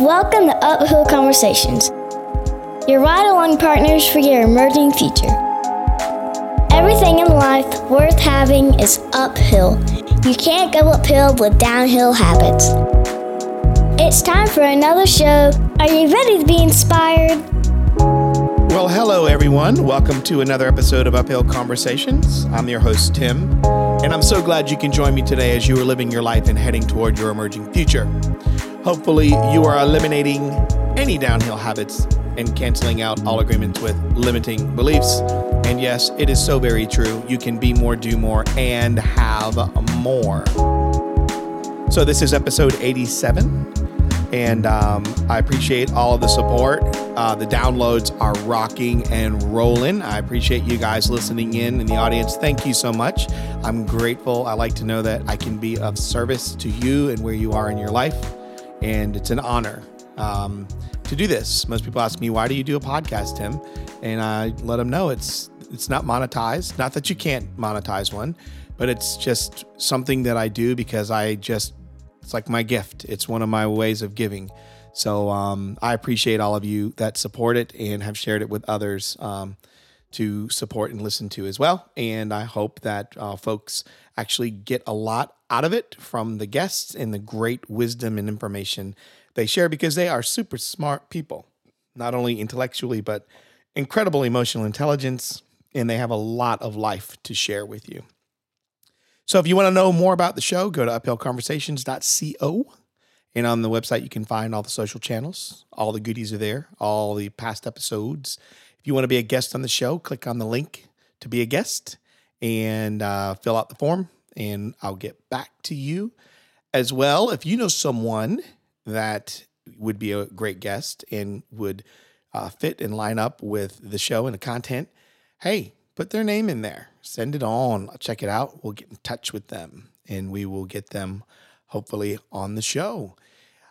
Welcome to Uphill Conversations, your ride along partners for your emerging future. Everything in life worth having is uphill. You can't go uphill with downhill habits. It's time for another show. Are you ready to be inspired? Well, hello, everyone. Welcome to another episode of Uphill Conversations. I'm your host, Tim, and I'm so glad you can join me today as you are living your life and heading toward your emerging future. Hopefully, you are eliminating any downhill habits and canceling out all agreements with limiting beliefs. And yes, it is so very true. You can be more, do more, and have more. So, this is episode 87 and um, I appreciate all of the support. Uh, the downloads are rocking and rolling. I appreciate you guys listening in in the audience. Thank you so much. I'm grateful. I like to know that I can be of service to you and where you are in your life, and it's an honor um, to do this. Most people ask me, "Why do you do a podcast, Tim?" And I let them know it's it's not monetized. Not that you can't monetize one, but it's just something that I do because I just it's like my gift. It's one of my ways of giving. So um, I appreciate all of you that support it and have shared it with others um, to support and listen to as well. And I hope that uh, folks actually get a lot out of it from the guests and the great wisdom and information they share because they are super smart people, not only intellectually, but incredible emotional intelligence. And they have a lot of life to share with you. So if you want to know more about the show, go to uphillconversations.co. And on the website, you can find all the social channels. All the goodies are there, all the past episodes. If you want to be a guest on the show, click on the link to be a guest and uh, fill out the form, and I'll get back to you. As well, if you know someone that would be a great guest and would uh, fit and line up with the show and the content, hey, put their name in there. Send it on. Check it out. We'll get in touch with them and we will get them hopefully on the show.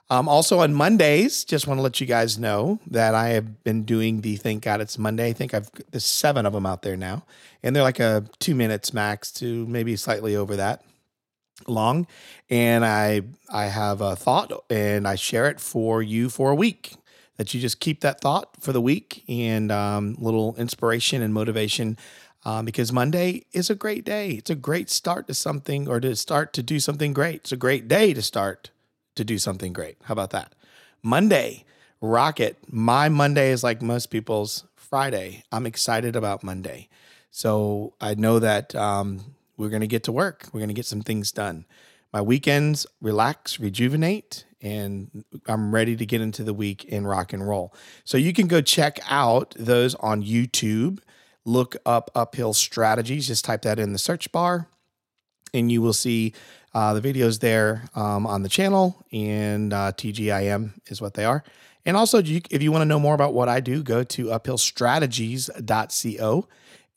Um, also on Mondays, just want to let you guys know that I have been doing the Thank God It's Monday. I think I've there's seven of them out there now, and they're like a two minutes max to maybe slightly over that long. And I I have a thought and I share it for you for a week. That you just keep that thought for the week and um, little inspiration and motivation um, because Monday is a great day. It's a great start to something or to start to do something great. It's a great day to start to do something great. How about that? Monday, rocket. My Monday is like most people's Friday. I'm excited about Monday. So I know that um, we're going to get to work. We're going to get some things done. My weekends, relax, rejuvenate, and I'm ready to get into the week in rock and roll. So you can go check out those on YouTube look up Uphill Strategies. Just type that in the search bar, and you will see uh, the videos there um, on the channel. And uh, TGIM is what they are. And also, if you want to know more about what I do, go to uphillstrategies.co.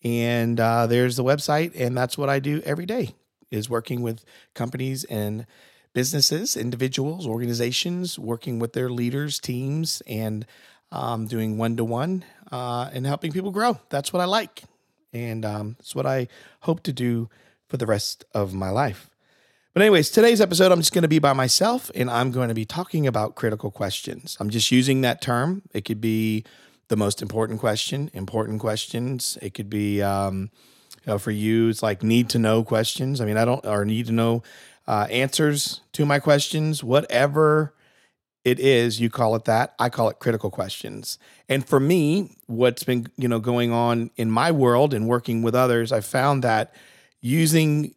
And uh, there's the website, and that's what I do every day is working with companies and businesses, individuals, organizations, working with their leaders, teams, and um, doing one to one and helping people grow. That's what I like. And um, it's what I hope to do for the rest of my life. But, anyways, today's episode, I'm just going to be by myself and I'm going to be talking about critical questions. I'm just using that term. It could be the most important question, important questions. It could be, um, you know, for you, it's like need to know questions. I mean, I don't, or need to know uh, answers to my questions, whatever it is you call it that i call it critical questions and for me what's been you know going on in my world and working with others i found that using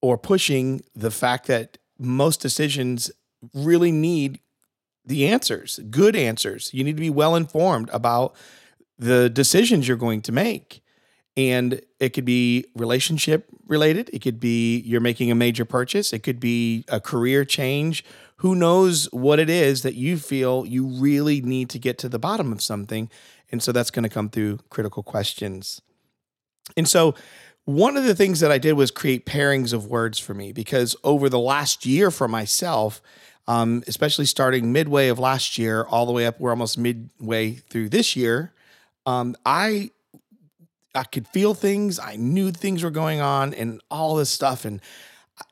or pushing the fact that most decisions really need the answers good answers. You need to be well informed about the decisions you're going to make. And it could be relationship related. It could be you're making a major purchase. It could be a career change. Who knows what it is that you feel you really need to get to the bottom of something. And so that's going to come through critical questions. And so one of the things that I did was create pairings of words for me because over the last year for myself, um, especially starting midway of last year, all the way up, we're almost midway through this year. Um, I I could feel things. I knew things were going on and all this stuff. And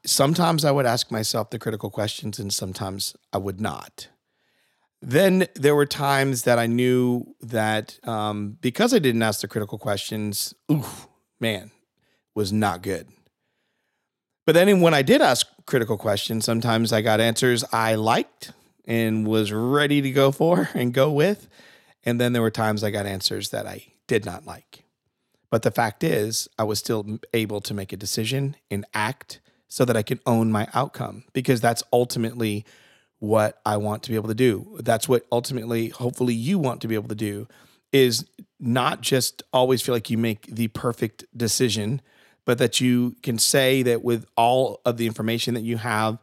sometimes I would ask myself the critical questions and sometimes I would not. then there were times that I knew that um, because I didn't ask the critical questions, oof, man, was not good. But then when I did ask critical questions, sometimes I got answers I liked and was ready to go for and go with. And then there were times I got answers that I did not like. But the fact is, I was still able to make a decision and act so that I could own my outcome because that's ultimately what I want to be able to do. That's what ultimately, hopefully, you want to be able to do is not just always feel like you make the perfect decision, but that you can say that with all of the information that you have,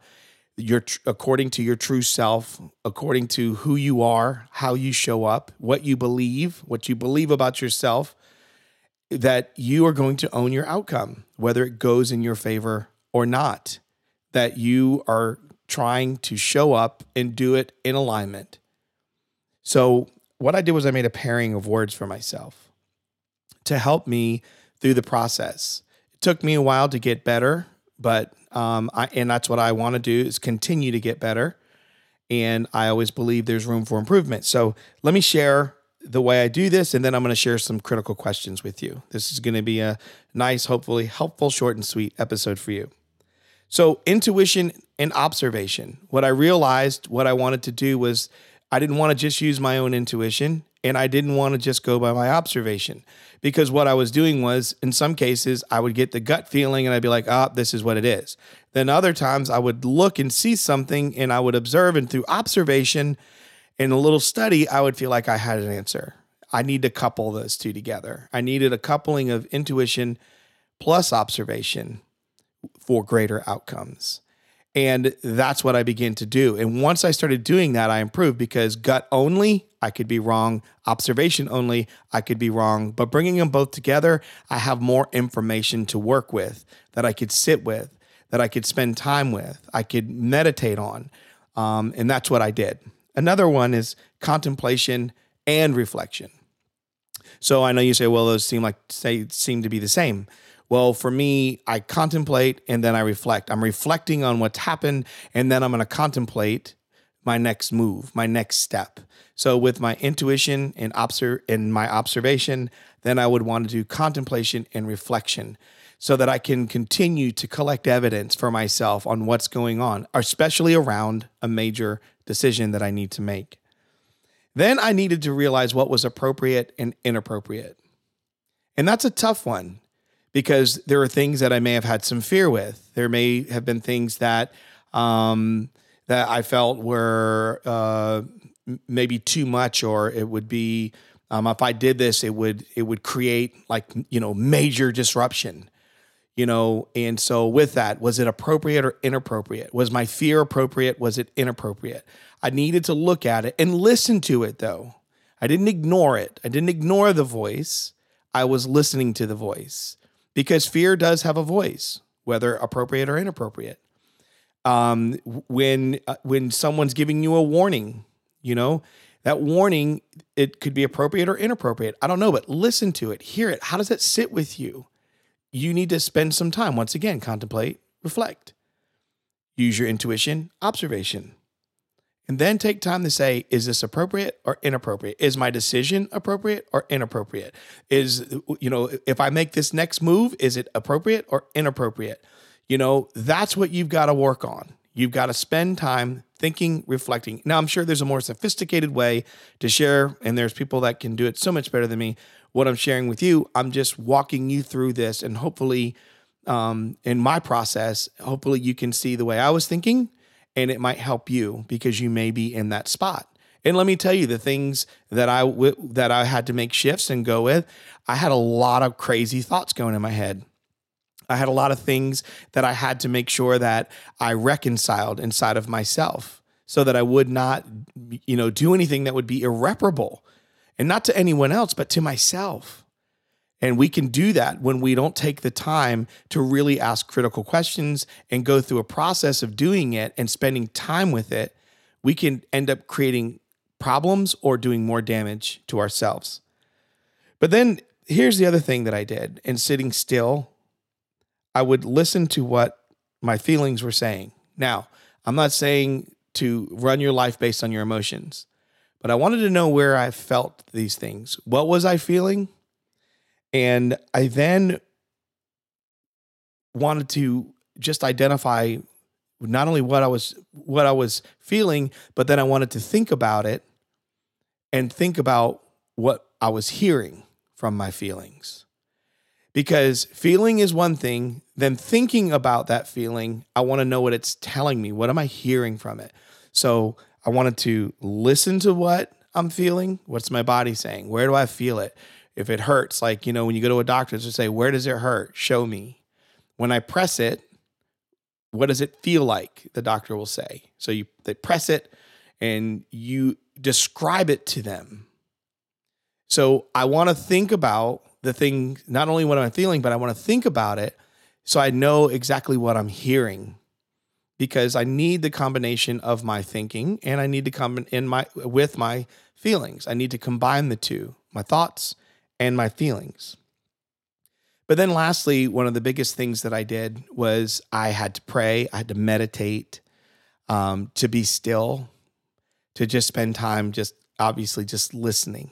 your according to your true self, according to who you are, how you show up, what you believe, what you believe about yourself, that you are going to own your outcome, whether it goes in your favor or not. That you are trying to show up and do it in alignment. So, what I did was I made a pairing of words for myself to help me through the process. Took me a while to get better, but um, I, and that's what I want to do is continue to get better. And I always believe there's room for improvement. So let me share the way I do this, and then I'm going to share some critical questions with you. This is going to be a nice, hopefully helpful, short and sweet episode for you. So, intuition and observation. What I realized, what I wanted to do was I didn't want to just use my own intuition and I didn't want to just go by my observation because what I was doing was, in some cases, I would get the gut feeling and I'd be like, ah, oh, this is what it is. Then other times I would look and see something and I would observe, and through observation and a little study, I would feel like I had an answer. I need to couple those two together. I needed a coupling of intuition plus observation for greater outcomes. And that's what I began to do. And once I started doing that, I improved because gut only, I could be wrong. Observation only, I could be wrong. But bringing them both together, I have more information to work with that I could sit with, that I could spend time with, I could meditate on. Um, and that's what I did. Another one is contemplation and reflection. So I know you say, well, those seem like say seem to be the same. Well, for me, I contemplate and then I reflect. I'm reflecting on what's happened and then I'm going to contemplate my next move, my next step. So with my intuition and observe and my observation, then I would want to do contemplation and reflection so that I can continue to collect evidence for myself on what's going on, especially around a major decision that I need to make. Then I needed to realize what was appropriate and inappropriate. And that's a tough one because there are things that I may have had some fear with. There may have been things that um, that I felt were uh, maybe too much, or it would be um, if I did this, it would it would create like you know major disruption. You know, and so with that, was it appropriate or inappropriate? Was my fear appropriate? Was it inappropriate? I needed to look at it and listen to it though. I didn't ignore it. I didn't ignore the voice. I was listening to the voice because fear does have a voice, whether appropriate or inappropriate. Um, when uh, when someone's giving you a warning, you know that warning it could be appropriate or inappropriate. I don't know, but listen to it, hear it. How does it sit with you? You need to spend some time once again, contemplate, reflect, use your intuition, observation and then take time to say, is this appropriate or inappropriate? Is my decision appropriate or inappropriate? Is, you know, if I make this next move, is it appropriate or inappropriate? You know, that's what you've got to work on. You've got to spend time thinking, reflecting. Now, I'm sure there's a more sophisticated way to share, and there's people that can do it so much better than me. What I'm sharing with you, I'm just walking you through this, and hopefully, um, in my process, hopefully you can see the way I was thinking and it might help you because you may be in that spot. And let me tell you the things that I w- that I had to make shifts and go with. I had a lot of crazy thoughts going in my head. I had a lot of things that I had to make sure that I reconciled inside of myself so that I would not you know do anything that would be irreparable and not to anyone else but to myself. And we can do that when we don't take the time to really ask critical questions and go through a process of doing it and spending time with it. We can end up creating problems or doing more damage to ourselves. But then here's the other thing that I did in sitting still, I would listen to what my feelings were saying. Now, I'm not saying to run your life based on your emotions. but I wanted to know where I felt these things. What was I feeling? And I then wanted to just identify not only what I was what I was feeling, but then I wanted to think about it and think about what I was hearing from my feelings. Because feeling is one thing, then thinking about that feeling, I want to know what it's telling me. What am I hearing from it? So I wanted to listen to what I'm feeling. What's my body saying? Where do I feel it? If it hurts, like, you know, when you go to a doctor to say, Where does it hurt? Show me. When I press it, what does it feel like? The doctor will say. So you they press it and you describe it to them. So I want to think about the thing, not only what I'm feeling, but I want to think about it so I know exactly what I'm hearing because I need the combination of my thinking and I need to come in my with my feelings. I need to combine the two, my thoughts and my feelings. But then lastly, one of the biggest things that I did was I had to pray, I had to meditate, um, to be still, to just spend time just obviously just listening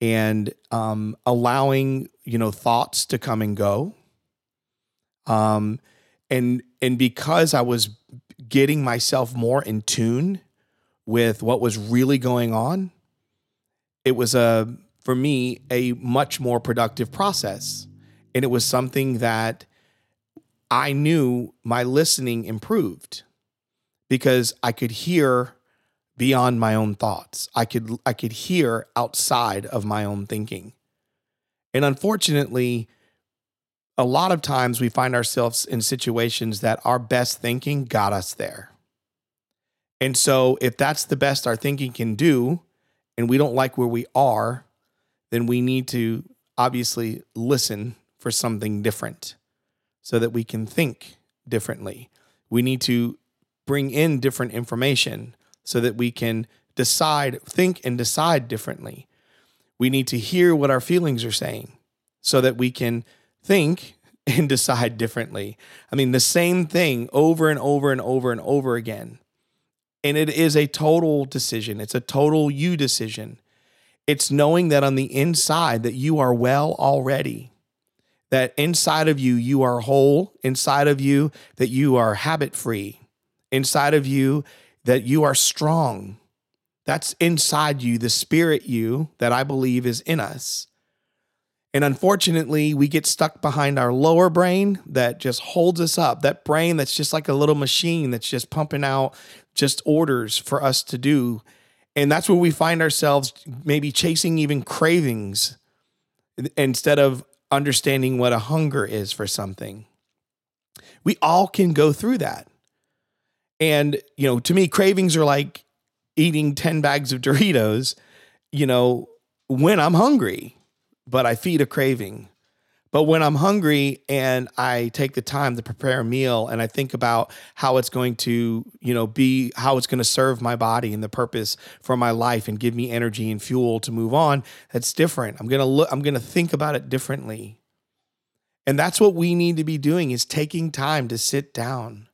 and um, allowing you know thoughts to come and go um, and and because i was getting myself more in tune with what was really going on it was a for me a much more productive process and it was something that i knew my listening improved because i could hear beyond my own thoughts. I could I could hear outside of my own thinking. And unfortunately, a lot of times we find ourselves in situations that our best thinking got us there. And so if that's the best our thinking can do and we don't like where we are, then we need to obviously listen for something different so that we can think differently. We need to bring in different information so that we can decide, think, and decide differently. We need to hear what our feelings are saying so that we can think and decide differently. I mean, the same thing over and over and over and over again. And it is a total decision, it's a total you decision. It's knowing that on the inside that you are well already. That inside of you, you are whole. Inside of you, that you are habit free. Inside of you, that you are strong. That's inside you, the spirit you that I believe is in us. And unfortunately, we get stuck behind our lower brain that just holds us up. That brain that's just like a little machine that's just pumping out just orders for us to do. And that's where we find ourselves maybe chasing even cravings instead of understanding what a hunger is for something. We all can go through that. And, you know, to me, cravings are like eating 10 bags of Doritos, you know, when I'm hungry, but I feed a craving. But when I'm hungry and I take the time to prepare a meal and I think about how it's going to, you know, be how it's going to serve my body and the purpose for my life and give me energy and fuel to move on, that's different. I'm going to look I'm going to think about it differently. And that's what we need to be doing is taking time to sit down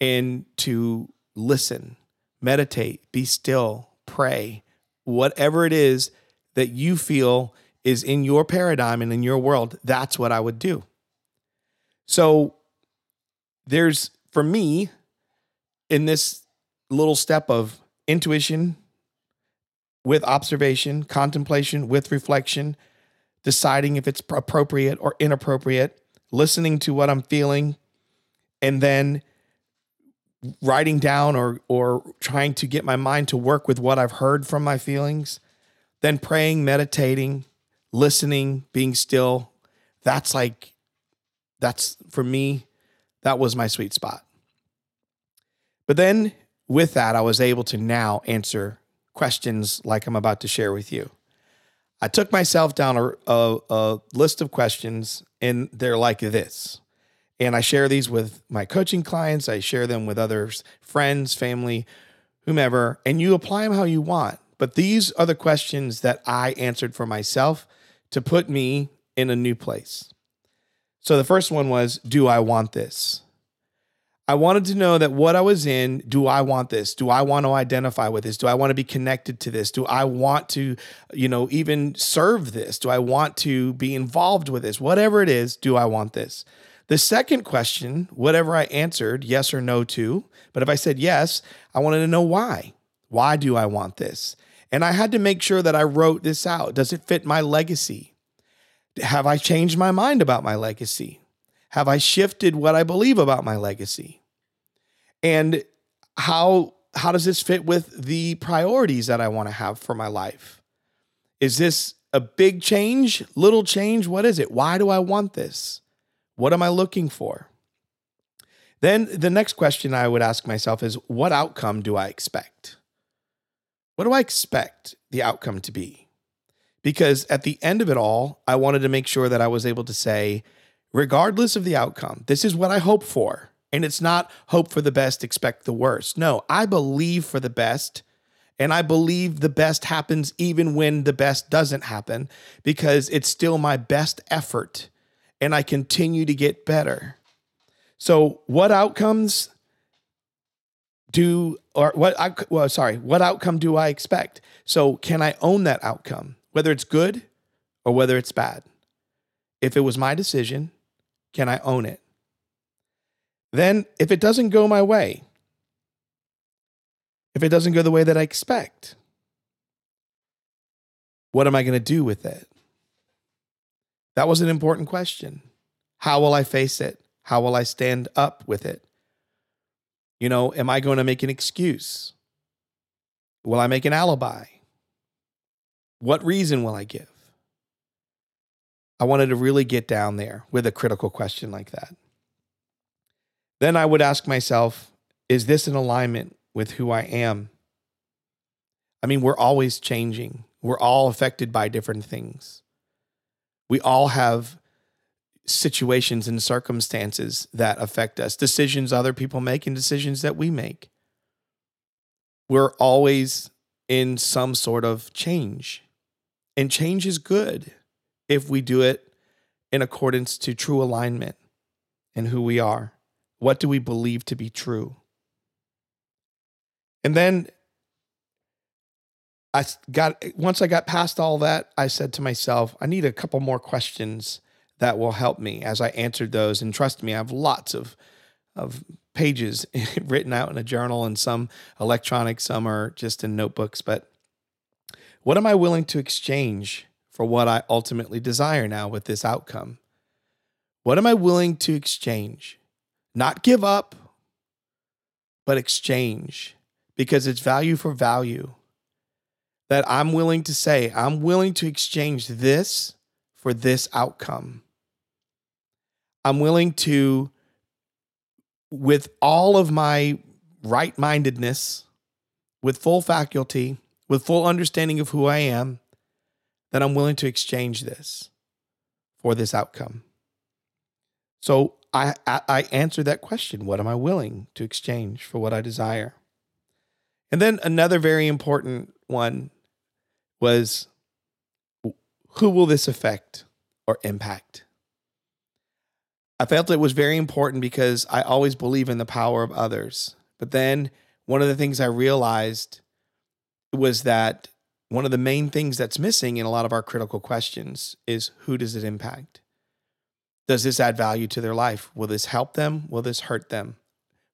and to listen, meditate, be still, pray, whatever it is that you feel is in your paradigm and in your world, that's what I would do. So there's, for me, in this little step of intuition with observation, contemplation with reflection, deciding if it's appropriate or inappropriate, listening to what I'm feeling, and then writing down or or trying to get my mind to work with what I've heard from my feelings, then praying, meditating, listening, being still, that's like that's for me that was my sweet spot. But then with that I was able to now answer questions like I'm about to share with you. I took myself down a, a, a list of questions and they're like this. And I share these with my coaching clients, I share them with others, friends, family, whomever, and you apply them how you want. But these are the questions that I answered for myself to put me in a new place. So the first one was Do I want this? I wanted to know that what I was in, do I want this? Do I want to identify with this? Do I want to be connected to this? Do I want to, you know, even serve this? Do I want to be involved with this? Whatever it is, do I want this? The second question, whatever I answered yes or no to, but if I said yes, I wanted to know why. Why do I want this? And I had to make sure that I wrote this out. Does it fit my legacy? Have I changed my mind about my legacy? Have I shifted what I believe about my legacy? And how how does this fit with the priorities that I want to have for my life? Is this a big change, little change? What is it? Why do I want this? What am I looking for? Then the next question I would ask myself is what outcome do I expect? What do I expect the outcome to be? Because at the end of it all, I wanted to make sure that I was able to say, regardless of the outcome, this is what I hope for. And it's not hope for the best, expect the worst. No, I believe for the best. And I believe the best happens even when the best doesn't happen because it's still my best effort and I continue to get better. So, what outcomes do or what I well sorry, what outcome do I expect? So, can I own that outcome, whether it's good or whether it's bad? If it was my decision, can I own it? Then, if it doesn't go my way, if it doesn't go the way that I expect, what am I going to do with it? That was an important question. How will I face it? How will I stand up with it? You know, am I going to make an excuse? Will I make an alibi? What reason will I give? I wanted to really get down there with a critical question like that. Then I would ask myself, is this in alignment with who I am? I mean, we're always changing. We're all affected by different things. We all have situations and circumstances that affect us, decisions other people make, and decisions that we make. We're always in some sort of change. And change is good if we do it in accordance to true alignment and who we are. What do we believe to be true? And then I got once I got past all that, I said to myself, I need a couple more questions that will help me as I answered those. And trust me, I have lots of of pages written out in a journal and some electronic, some are just in notebooks. But what am I willing to exchange for what I ultimately desire now with this outcome? What am I willing to exchange? Not give up, but exchange because it's value for value that I'm willing to say, I'm willing to exchange this for this outcome. I'm willing to, with all of my right mindedness, with full faculty, with full understanding of who I am, that I'm willing to exchange this for this outcome. So I, I, I answer that question What am I willing to exchange for what I desire? And then another very important one was who will this affect or impact? I felt it was very important because I always believe in the power of others. But then one of the things I realized was that one of the main things that's missing in a lot of our critical questions is who does it impact? Does this add value to their life? Will this help them? Will this hurt them?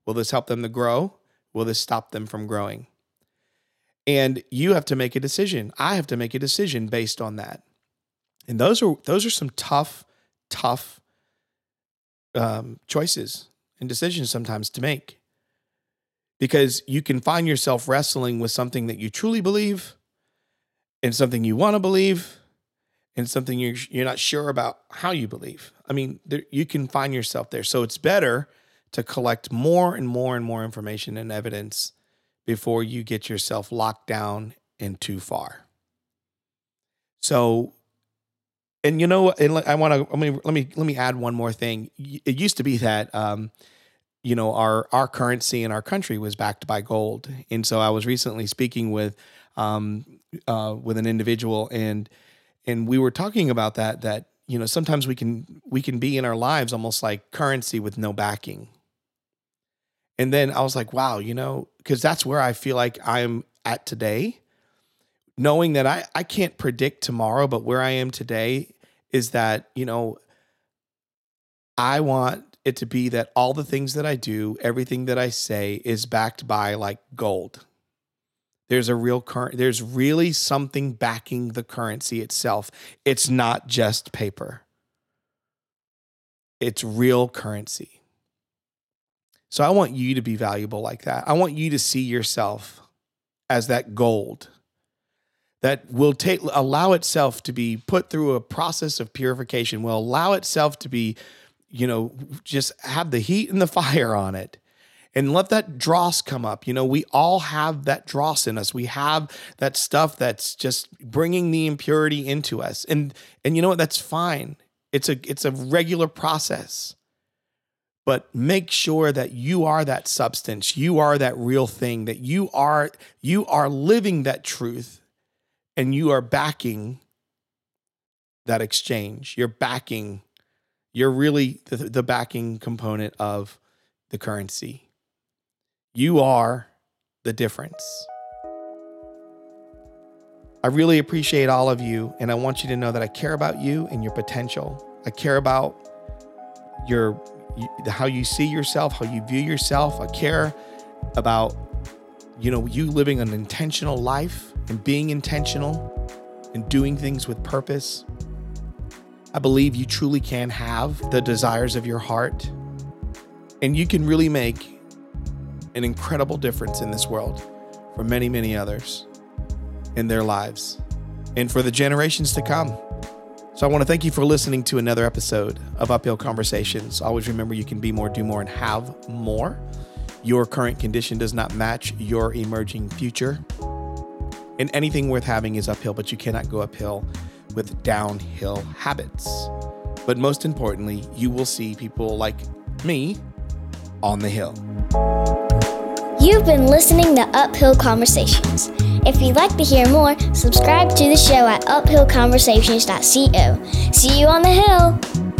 Will this help them to grow? Will this stop them from growing? and you have to make a decision. I have to make a decision based on that. And those are those are some tough, tough um, choices and decisions sometimes to make, because you can find yourself wrestling with something that you truly believe, and something you want to believe, and something you're you're not sure about how you believe. I mean, there, you can find yourself there. So it's better to collect more and more and more information and evidence before you get yourself locked down and too far. So, and you know, and I want to let me let me let me add one more thing. It used to be that um, you know our our currency in our country was backed by gold, and so I was recently speaking with um, uh, with an individual, and and we were talking about that that you know sometimes we can we can be in our lives almost like currency with no backing And then I was like, wow, you know, because that's where I feel like I'm at today. Knowing that I, I can't predict tomorrow, but where I am today is that, you know, I want it to be that all the things that I do, everything that I say is backed by like gold. There's a real current, there's really something backing the currency itself. It's not just paper, it's real currency. So I want you to be valuable like that. I want you to see yourself as that gold that will take allow itself to be put through a process of purification, will allow itself to be you know, just have the heat and the fire on it and let that dross come up. You know, we all have that dross in us. We have that stuff that's just bringing the impurity into us. And and you know what? That's fine. It's a it's a regular process. But make sure that you are that substance. You are that real thing that you are you are living that truth and you are backing that exchange. You're backing you're really the, the backing component of the currency. You are the difference. I really appreciate all of you, and I want you to know that I care about you and your potential. I care about your how you see yourself, how you view yourself. I care about you know you living an intentional life and being intentional and doing things with purpose. I believe you truly can have the desires of your heart, and you can really make an incredible difference in this world for many, many others in their lives and for the generations to come. So I want to thank you for listening to another episode of Uphill Conversations. Always remember you can be more, do more, and have more. Your current condition does not match your emerging future. And anything worth having is uphill, but you cannot go uphill with downhill habits. But most importantly, you will see people like me on the hill. You've been listening to Uphill Conversations. If you'd like to hear more, subscribe to the show at uphillconversations.co. See you on the hill!